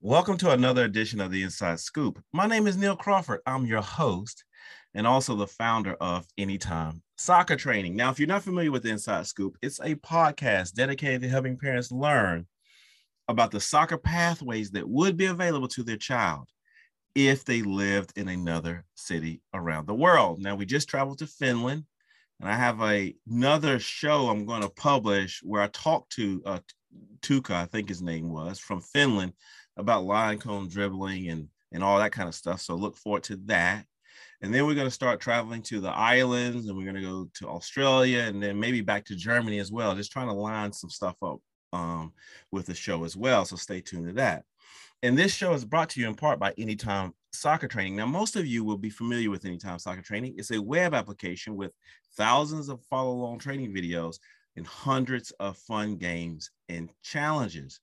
Welcome to another edition of the Inside Scoop. My name is Neil Crawford. I'm your host and also the founder of Anytime Soccer Training. Now, if you're not familiar with the Inside Scoop, it's a podcast dedicated to helping parents learn about the soccer pathways that would be available to their child if they lived in another city around the world. Now, we just traveled to Finland, and I have a, another show I'm going to publish where I talked to uh, Tuka, I think his name was, from Finland about line cone dribbling and and all that kind of stuff. So look forward to that. And then we're going to start traveling to the islands and we're going to go to Australia and then maybe back to Germany as well, just trying to line some stuff up um, with the show as well. So stay tuned to that. And this show is brought to you in part by Anytime Soccer Training. Now, most of you will be familiar with Anytime Soccer Training. It's a web application with thousands of follow along training videos and hundreds of fun games and challenges.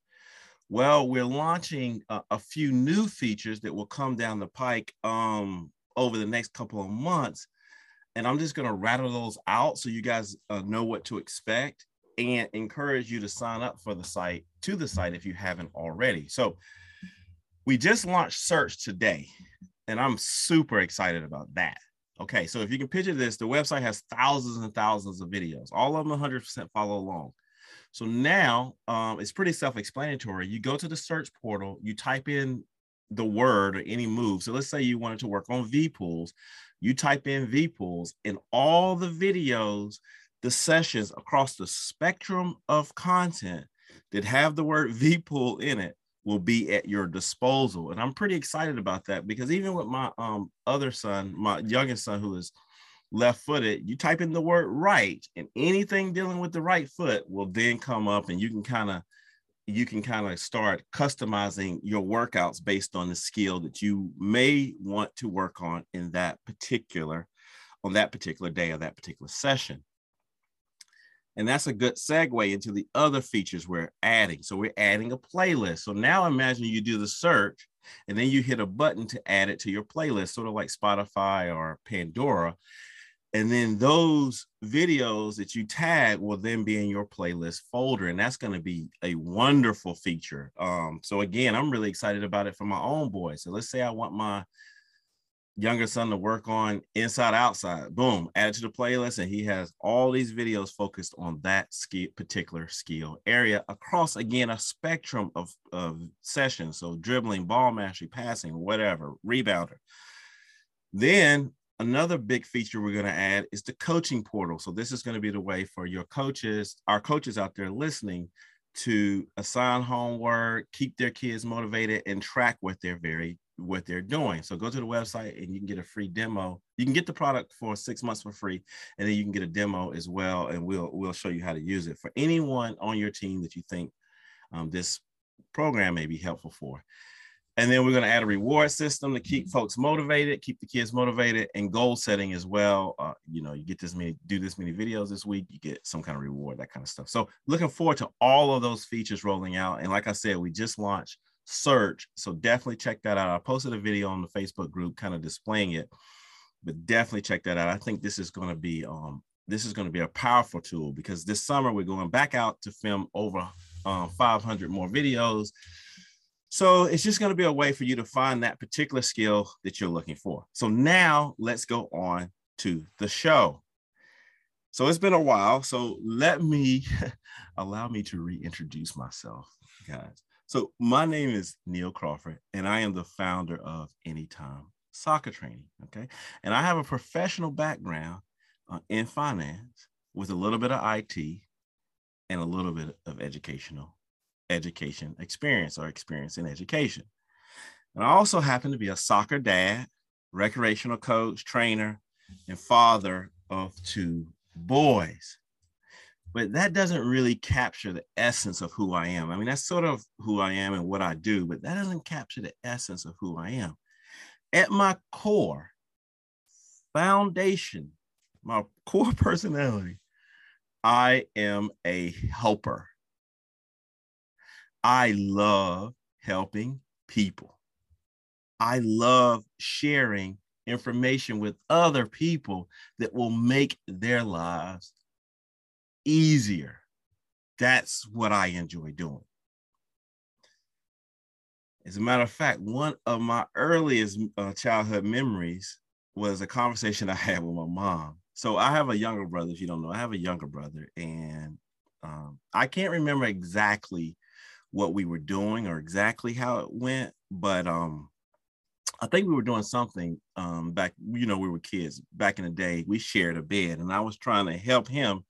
Well, we're launching a, a, few new features that will come down the pike um, over the next couple of months. And I'm just going to rattle those out so you guys uh, know what to expect and encourage you to sign up for the site to the site if you haven't already. So we just launched search today, and I'm super excited about that. Okay, so if you can picture this, the website has thousands and thousands of videos, all of them 100% follow along. So now um, it's pretty self-explanatory. You go to the search portal, you type in the word or any move. So let's say you wanted to work on V pulls. You type in V pulls and all the videos, the sessions across the spectrum of content that have the word V pull in it will be at your disposal. And I'm pretty excited about that because even with my um, other son, my youngest son, who is left footed, you type in the word right, and anything dealing with the right foot will then come up, and you can kind of you can kind of start customizing your workouts based on the skill that you may want to work on in that particular on that particular day or that particular session. And that's a good segue into the other features we're adding. So we're adding a playlist. So now imagine you do the search and then you hit a button to add it to your playlist, sort of like Spotify or Pandora and then those videos that you tag will then be in your playlist folder and that's going to be a wonderful feature um, so again i'm really excited about it for my own boys. so let's say i want my younger son to work on inside outside. Boom add to the playlist and he has all these videos focused on that skill particular skill area across again a spectrum of, of sessions. So dribbling ball mastery passing whatever rebounder. Then Another big feature we're going to add is the coaching portal. So this is going to be the way for your coaches, our coaches out there listening, to assign homework, keep their kids motivated, and track what they're very what they're doing. So go to the website and you can get a free demo. You can get the product for six months for free, and then you can get a demo as well, and we'll we'll show you how to use it for anyone on your team that you think um, this program may be helpful for. And then we're going to add a reward system to keep folks motivated, keep the kids motivated, and goal setting as well. Uh, you know, you get this many, do this many videos this week, you get some kind of reward, that kind of stuff. So looking forward to all of those features rolling out. And like I said, we just launched search. So definitely check that out. I posted a video on the Facebook group kind of displaying it, but definitely check that out. I think this is going to be um, this is going to be a powerful tool because this summer we're going back out to film over um, 500 more videos so it's just going to be a way for you to find that particular skill that you're looking for. So now let's go on to the show. So it's been a while. So let me allow me to reintroduce myself, guys. So my name is Neil Crawford, and I am the founder of Anytime Soccer Training. Okay. And I have a professional background uh, in finance with a little bit of IT and a little bit of educational education experience or experience in education. And I also happen to be a soccer dad, recreational coach, trainer, and father of two boys. But that doesn't really capture the essence of who I am. I mean, that's sort of who I am and what I do, but that doesn't capture the essence of who I am. At my core, foundation, my core personality, I am a helper. I love helping people. I love sharing information with other people that will make their lives easier. That's what I enjoy doing. As a matter of fact, one of my earliest uh, childhood memories was a conversation I had with my mom. So I have a younger brother, if you don't know, I have a younger brother, and um, I can't remember exactly what we were doing or exactly how it went, but um, I think we were doing something um, back, you know, we were kids back in the day. We shared a bed, and I was trying to help him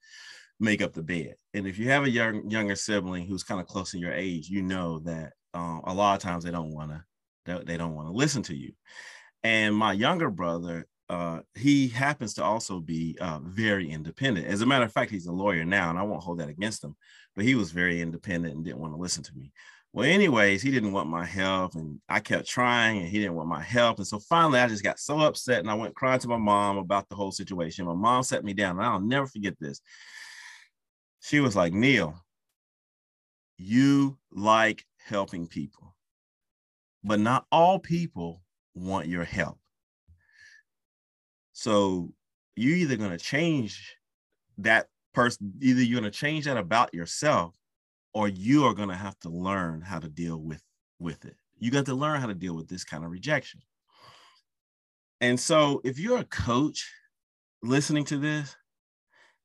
make up the bed. And if you have a young younger sibling who's kind of close in your age, you know that um, a lot of times they don't want to they, don't want to listen to you. And my younger brother, uh, he happens to also be uh, very independent. As a matter of fact, he's a lawyer now, and I won't hold that against him. But he was very independent and didn't want to listen to me. Well, anyways, he didn't want my help, and I kept trying, and he didn't want my help. And so finally, I just got so upset, and I went crying to my mom about the whole situation. My mom sat me down, and I'll never forget this. She was like, "Neil, you like helping people, but not all people want your help. So you're either going to change that person, either you're going to change that about yourself, or you are going to have to learn how to deal with with it. You got to learn how to deal with this kind of rejection. And so if you're a coach listening to this,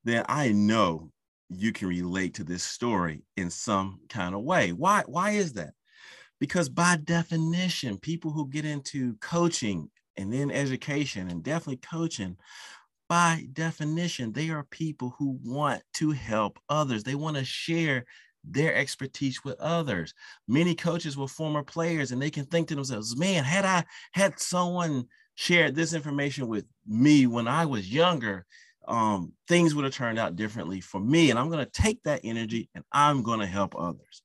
then I know you can relate to this story in some kind of way. Why why is that? Because by definition, people who get into coaching and then education and definitely coaching, by definition, they are people who want to help others. They want to share their expertise with others. Many coaches were former players and they can think to themselves, man, had I had someone shared this information with me when I was younger, um, things would have turned out differently for me. And I'm going to take that energy and I'm going to help others.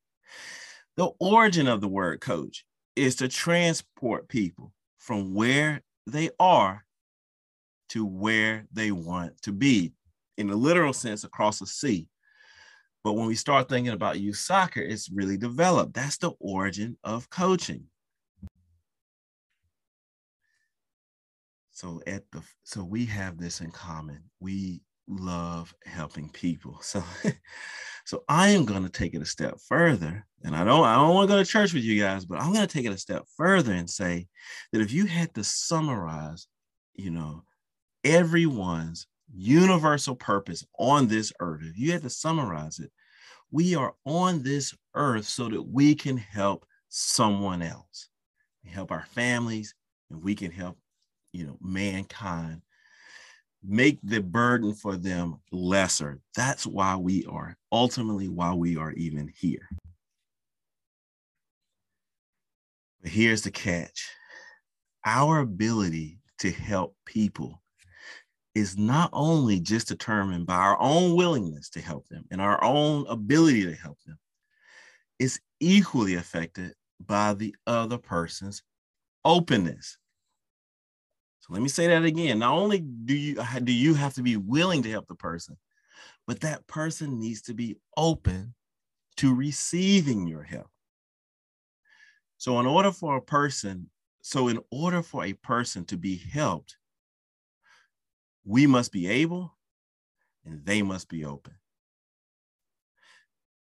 The origin of the word coach is to transport people from where they are to where they want to be in the literal sense across the sea. But when we start thinking about youth soccer, it's really developed. That's the origin of coaching. So at the so we have this in common. We love helping people. So so I am going to take it a step further. And I don't I don't want to go to church with you guys, but I'm going to take it a step further and say that if you had to summarize, you know, everyone's universal purpose on this earth, if you had to summarize it, we are on this earth so that we can help someone else. We help our families and we can help, you know, mankind make the burden for them lesser. That's why we are ultimately why we are even here. But here's the catch our ability to help people is not only just determined by our own willingness to help them and our own ability to help them, it's equally affected by the other person's openness so let me say that again. Not only do you do you have to be willing to help the person, but that person needs to be open to receiving your help. So in order for a person, so in order for a person to be helped, we must be able and they must be open.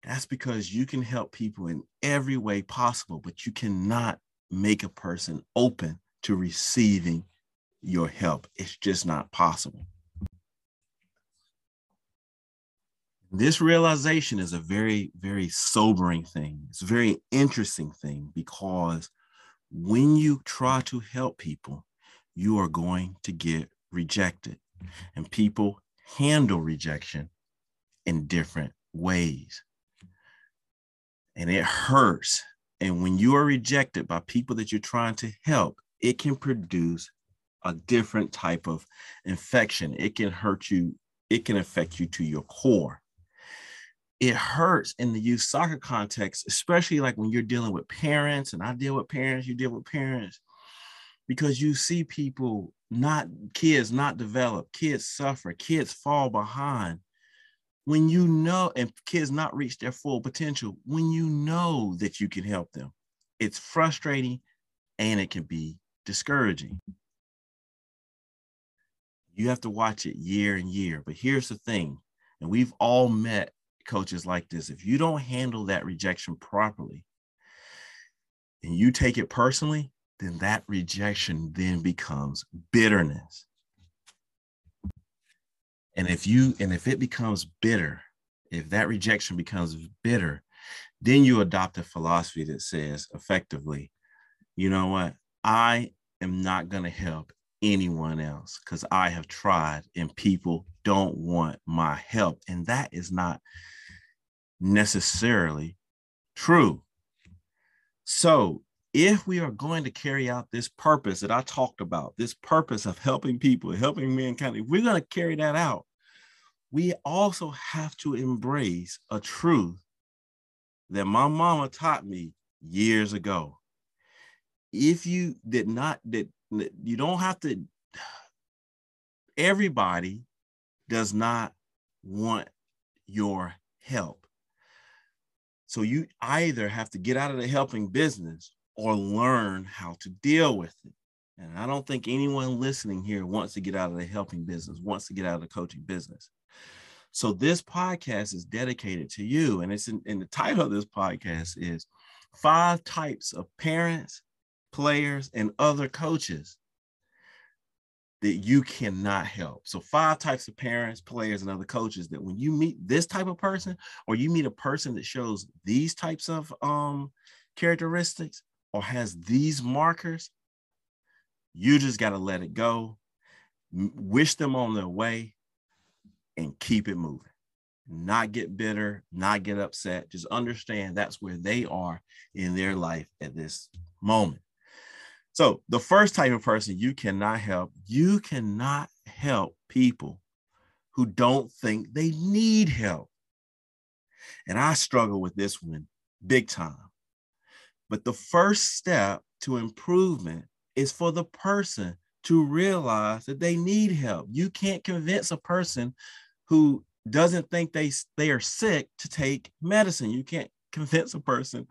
That's because you can help people in every way possible, but you cannot make a person open to receiving your help. It's just not possible. This realization is a very, very sobering thing. It's a very interesting thing because when you try to help people, you are going to get rejected. And people handle rejection in different ways. And it hurts. And when you are rejected by people that you're trying to help, it can produce a different type of infection. It can hurt you, it can affect you to your core. It hurts in the youth soccer context, especially like when you're dealing with parents, and I deal with parents, you deal with parents, because you see people not kids not develop, kids suffer, kids fall behind. When you know, and kids not reach their full potential, when you know that you can help them, it's frustrating and it can be discouraging. You have to watch it year and year. But here's the thing, and we've all met coaches like this. If you don't handle that rejection properly and you take it personally, then that rejection then becomes bitterness. And if you and if it becomes bitter, if that rejection becomes bitter, then you adopt a philosophy that says effectively, you know what? I am not going to help anyone else because I have tried and people don't want my help. And that is not necessarily true. So, if we are going to carry out this purpose that I talked about, this purpose of helping people, helping mankind, if we're going to carry that out, we also have to embrace a truth that my mama taught me years ago. If you did not, that you don't have to, everybody does not want your help. So you either have to get out of the helping business or learn how to deal with it. And I don't think anyone listening here wants to get out of the helping business, wants to get out of the coaching business. So this podcast is dedicated to you. And it's in, in the title of this podcast is five types of parents, players, and other coaches that you cannot help. So five types of parents, players, and other coaches that when you meet this type of person, or you meet a person that shows these types of um, characteristics or has these markers, you just got to let it go, wish them on their way, and keep it moving. Not get bitter, not get upset. Just understand that's where they are in their life at this moment. So, the first type of person you cannot help, you cannot help people who don't think they need help. And I struggle with this one big time. But the first step to improvement is for the person to realize that they need help. You can't convince a person who doesn't think they they are sick to take medicine. You can't convince a person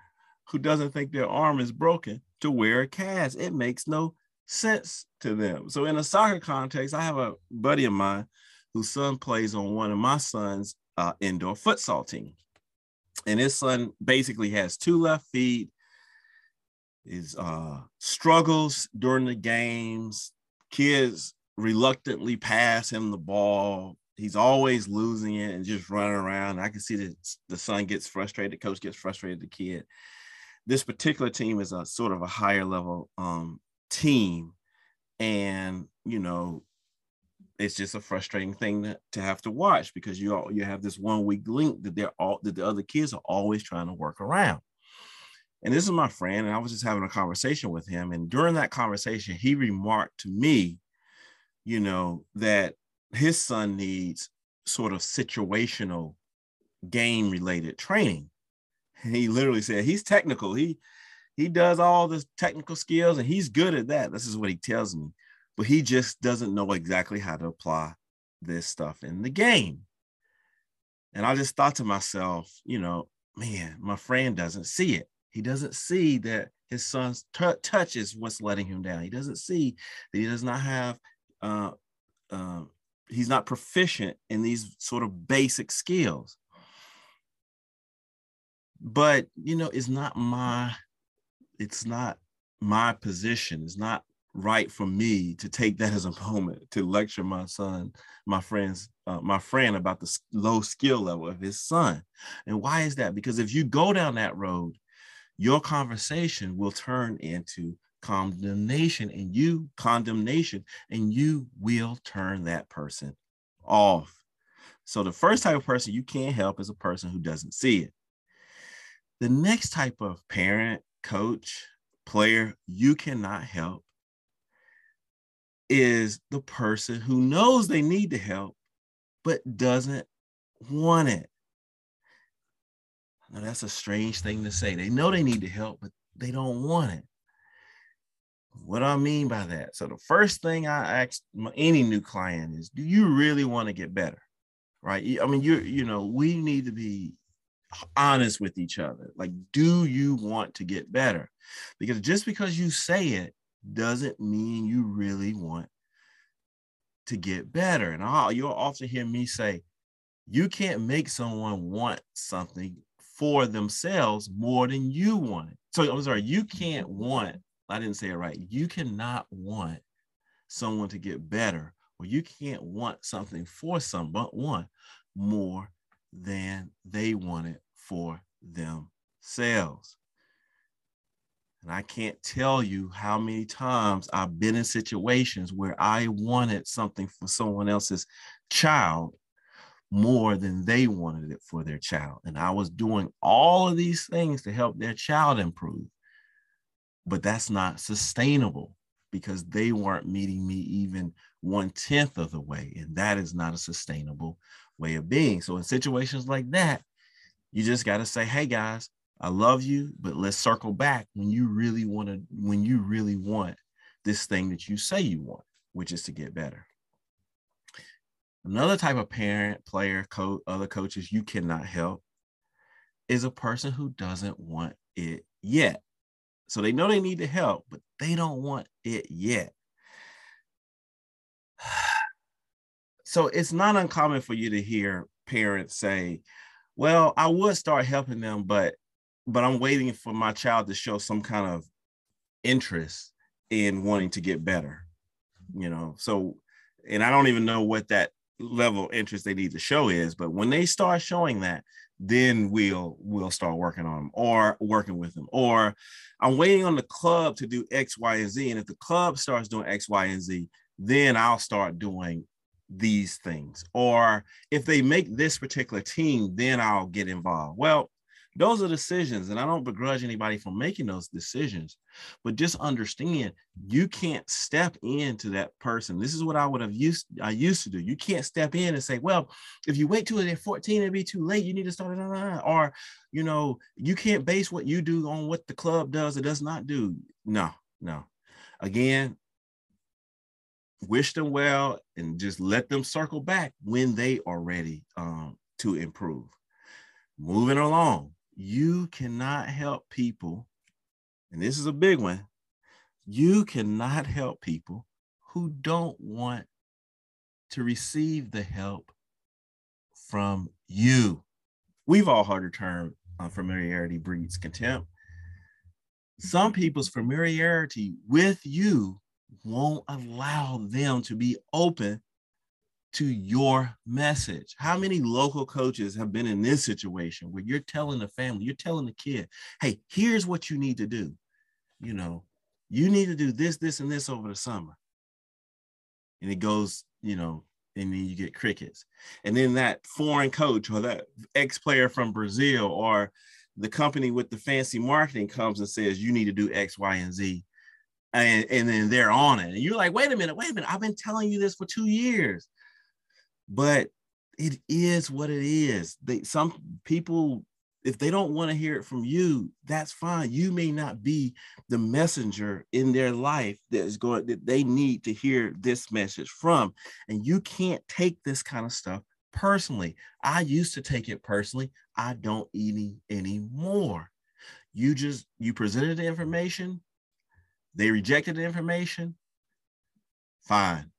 who doesn't think their arm is broken to wear a cast. It makes no sense to them. So in a soccer context, I have a buddy of mine whose son plays on one of my son's uh, indoor futsal team. And his son basically has two left feet, is uh, struggles during the games. Kids reluctantly pass him the ball he's always losing it and just running around. I can see that the son gets frustrated, the coach gets frustrated, the kid. This particular team is a sort of a higher level um, team, and you know, it's just a frustrating thing to, to have to watch because you all, you have this one weak link that they're all that the other kids are always trying to work around. And this is my friend, and I was just having a conversation with him, and during that conversation, he remarked to me, you know, that his son needs sort of situational game related training. he literally said he's technical. He he does all the technical skills and he's good at that. This is what he tells me. But he just doesn't know exactly how to apply this stuff in the game. And I just thought to myself, you know, man, my friend doesn't see it. He doesn't see that his son's t- touch is what's letting him down. He doesn't see that he does not have uh, uh, he's not proficient in these sort of basic skills but you know it's not my it's not my position. It's not right for me to take that as a moment to lecture my son my friends uh, my friend about the low skill level of his son. And why is that? Because if you go down that road your conversation will turn into condemnation and you condemnation and you will turn that person off. So the first type of person you can't help is a person who doesn't see it the next type of parent coach player you cannot help is the person who knows they need the help but doesn't want it now that's a strange thing to say they know they need the help but they don't want it what do I mean by that? So the first thing I ask any new client is, do you really want to get better? Right? I mean, you you know, we need to be honest with each other. Like, do you want to get better? Because just because you say it doesn't mean you really want to get better. And I'll, you'll often hear me say, you can't make someone want something for themselves more than you want it. So I'm sorry, you can't want, I didn't say it right. You cannot want someone to get better, or you can't want something for someone more than they want it for themselves. And I can't tell you how many times I've been in situations where I wanted something for someone else's child more than they wanted it for their child. And I was doing all of these things to help their child improve. But that's not sustainable because they weren't meeting me even one tenth of the way. And that is not a sustainable way of being. So, in situations like that, you just got to say, hey guys, I love you, but let's circle back when you really want to, when you really want this thing that you say you want, which is to get better. Another type of parent, player, coach, other coaches you cannot help is a person who doesn't want it yet. So they know they need the help, but they don't want it yet. So it's not uncommon for you to hear parents say, "Well, I would start helping them, but but I'm waiting for my child to show some kind of interest in wanting to get better." You know, so and I don't even know what that level of interest they need to show is, but when they start showing that, then we'll we'll start working on them or working with them. Or I'm waiting on the club to do X, Y, and Z. And if the club starts doing X, Y, and Z, then I'll start doing these things. Or if they make this particular team, then I'll get involved. Well, those are decisions, and I don't begrudge anybody for making those decisions, but just understand you can't step into that person. This is what I would have used I used to do. You can't step in and say, "Well, if you wait till they're 14, it'll be too late. You need to start it." Or, you know, you can't base what you do on what the club does or does not do. No, no. Again, wish them well and just let them circle back when they are ready um, to improve. Moving along, you cannot help people, and this is a big one. You cannot help people who don't want to receive the help from you. We've all heard the term uh, familiarity breeds contempt. Some people's familiarity with you won't allow them to be open to your message. How many local coaches have been in this situation where you're telling the family, you're telling the kid, hey, here's what you need to do. You know, you need to do this, this, and this over the summer. And it goes, you know, and then you get crickets. And then that foreign coach or that ex player from Brazil or the company with the fancy marketing comes and says, you need to do X, Y, and Z and, and then they're on it. And you're like, wait a minute, wait a minute. I've been telling you this for two years. But it is what it is. They some people, if they don't want to hear it from you, that's fine. You may not be the messenger in their life that is going that they need to hear this message from. And you can't take this kind of stuff personally. I used to take it personally. I don't any anymore. You just you presented the information, they rejected the information. Fine.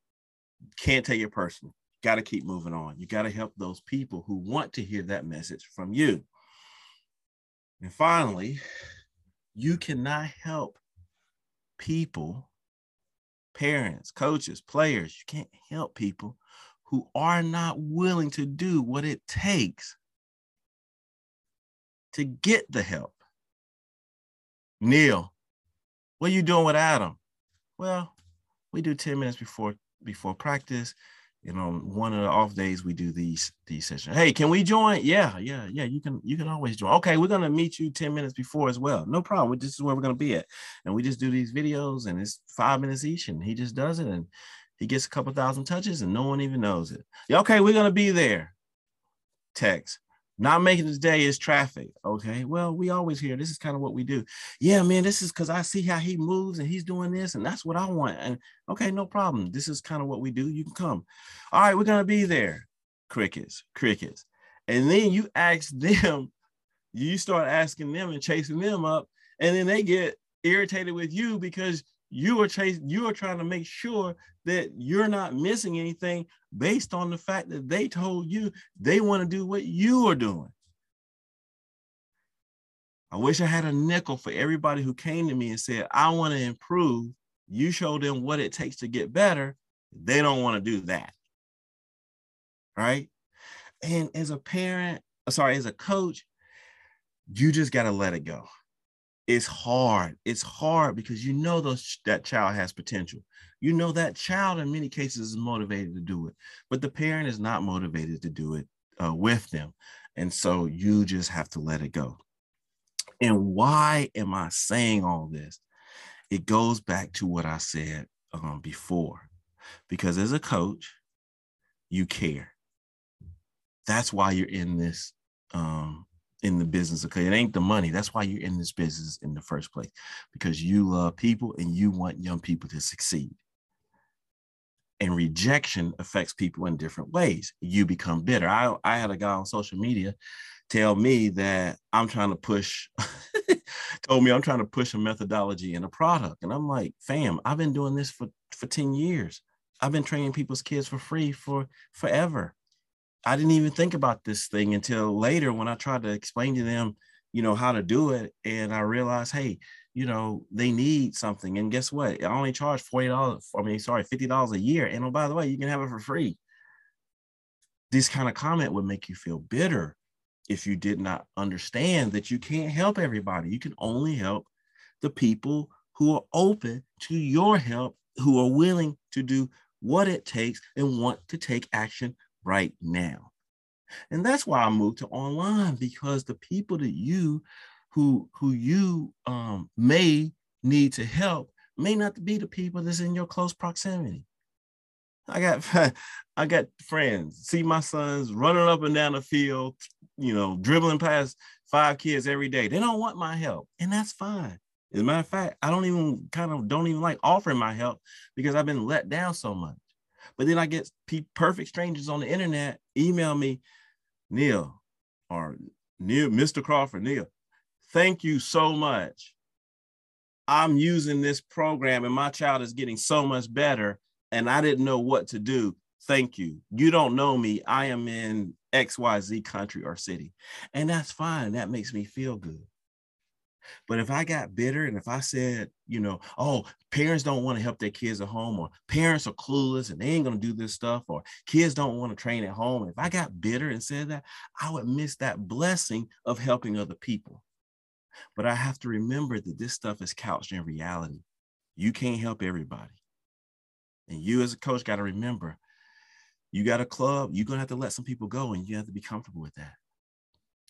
Can't take it personal. Got to keep moving on. You got to help those people who want to hear that message from you. And finally, you cannot help people, parents, coaches, players. You can't help people who are not willing to do what it takes to get the help. Neil, what are you doing with Adam? Well, we do 10 minutes before before practice. You know, one of the off days we do these these sessions. Hey, can we join? Yeah, yeah, yeah. You can you can always join. Okay, we're gonna meet you 10 minutes before as well. No problem. This is where we're gonna be at. And we just do these videos and it's five minutes each, and he just does it and he gets a couple thousand touches and no one even knows it. Okay, we're gonna be there. Text. Not making today is traffic. Okay. Well, we always hear this is kind of what we do. Yeah, man, this is because I see how he moves and he's doing this, and that's what I want. And okay, no problem. This is kind of what we do. You can come. All right, we're gonna be there. Crickets, crickets. And then you ask them, you start asking them and chasing them up, and then they get irritated with you because You are chasing, you are trying to make sure that you're not missing anything based on the fact that they told you they want to do what you are doing. I wish I had a nickel for everybody who came to me and said, I want to improve. You show them what it takes to get better. They don't want to do that. Right. And as a parent, uh, sorry, as a coach, you just got to let it go. It's hard. It's hard because you know those that child has potential. You know that child in many cases is motivated to do it, but the parent is not motivated to do it uh, with them. And so you just have to let it go. And why am I saying all this? It goes back to what I said um, before, because as a coach, you care. That's why you're in this um, in the business. Okay, it ain't the money. That's why you're in this business in the first place, because you love people and you want young people to succeed. And rejection affects people in different ways. You become bitter. I, I had a guy on social media tell me that I'm trying to push, told me I'm trying to push a methodology and a product. And I'm like, fam, I've been doing this for, for 10 years. I've been training people's kids for free for forever. I didn't even think about this thing until later when I tried to explain to them, you know, how to do it. And I realized, hey, you know, they need something. And guess what? I only charge $40, I mean, sorry, $50 a year. And oh, by the way, you can have it for free. This kind of comment would make you feel bitter if you did not understand that you can't help everybody. You can only help the people who are open to your help, who are willing to do what it takes and want to take action right now. And that's why I moved to online because the people that you who who you um, may need to help may not be the people that's in your close proximity. I got I got friends. See my sons running up and down the field, you know, dribbling past five kids every day. They don't want my help, and that's fine. As a matter of fact, I don't even kind of don't even like offering my help because I've been let down so much. But then I get perfect strangers on the internet email me, Neil, or Neil, Mr. Crawford, Neil, thank you so much. I'm using this program and my child is getting so much better and I didn't know what to do. Thank you. You don't know me. I am in XYZ country or city. And that's fine. That makes me feel good. But if I got bitter and if I said, you know, oh, parents don't want to help their kids at home, or parents are clueless and they ain't going to do this stuff, or kids don't want to train at home, if I got bitter and said that, I would miss that blessing of helping other people. But I have to remember that this stuff is couched in reality. You can't help everybody. And you, as a coach, got to remember you got a club, you're going to have to let some people go, and you have to be comfortable with that.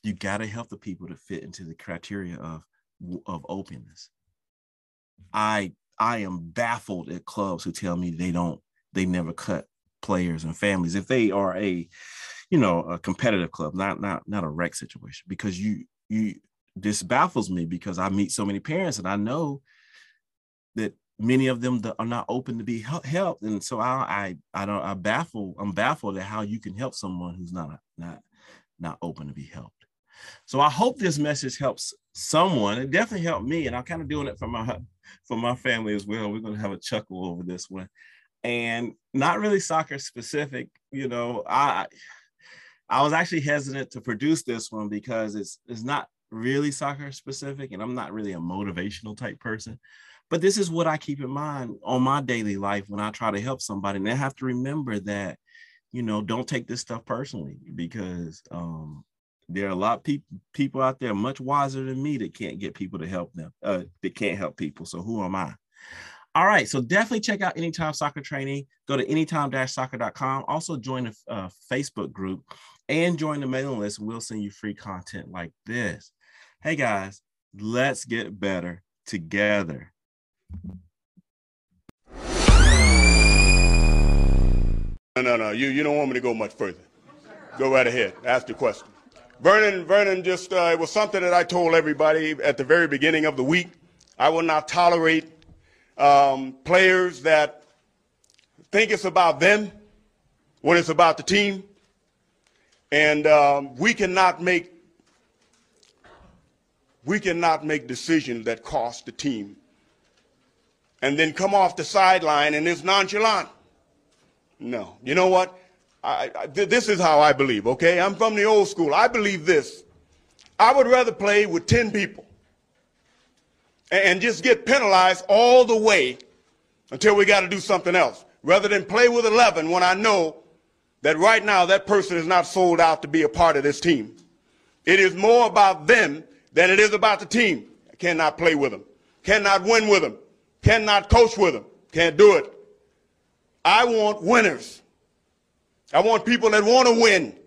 You got to help the people to fit into the criteria of of openness. I I am baffled at clubs who tell me they don't they never cut players and families if they are a you know a competitive club not not not a rec situation because you you this baffles me because I meet so many parents and I know that many of them are not open to be helped and so I I I don't I baffle I'm baffled at how you can help someone who's not not not open to be helped. So I hope this message helps someone. It definitely helped me, and I'm kind of doing it for my for my family as well. We're going to have a chuckle over this one, and not really soccer specific. You know, I I was actually hesitant to produce this one because it's it's not really soccer specific, and I'm not really a motivational type person. But this is what I keep in mind on my daily life when I try to help somebody, and I have to remember that you know don't take this stuff personally because um there are a lot of people people out there much wiser than me that can't get people to help them uh that can't help people. So who am i? All right so definitely check out anytime soccer training. Go to anytime-soccer.com also join the uh, facebook group and join the mailing list. We'll send you free content like this. Hey guys let's get better together. No no no. You you don't want me to go much further. Go right ahead. Ask the question Vernon, Vernon just, uh, it was something that I told everybody at the very beginning of the week. I will not tolerate um, players that think it's about them when it's about the team. And um, we cannot make we cannot make decisions that cost the team. and then come off the sideline and it's nonchalant. No. You know what? I, I, this is how I believe, okay? I'm from the old school. I believe this. I would rather play with 10 people and just get penalized all the way until we got to do something else, rather than play with 11 when I know that right now that person is not sold out to be a part of this team. It is more about them than it is about the team. I cannot play with them, cannot win with them, cannot coach with them, can't do it. I want winners. I want people that want to win.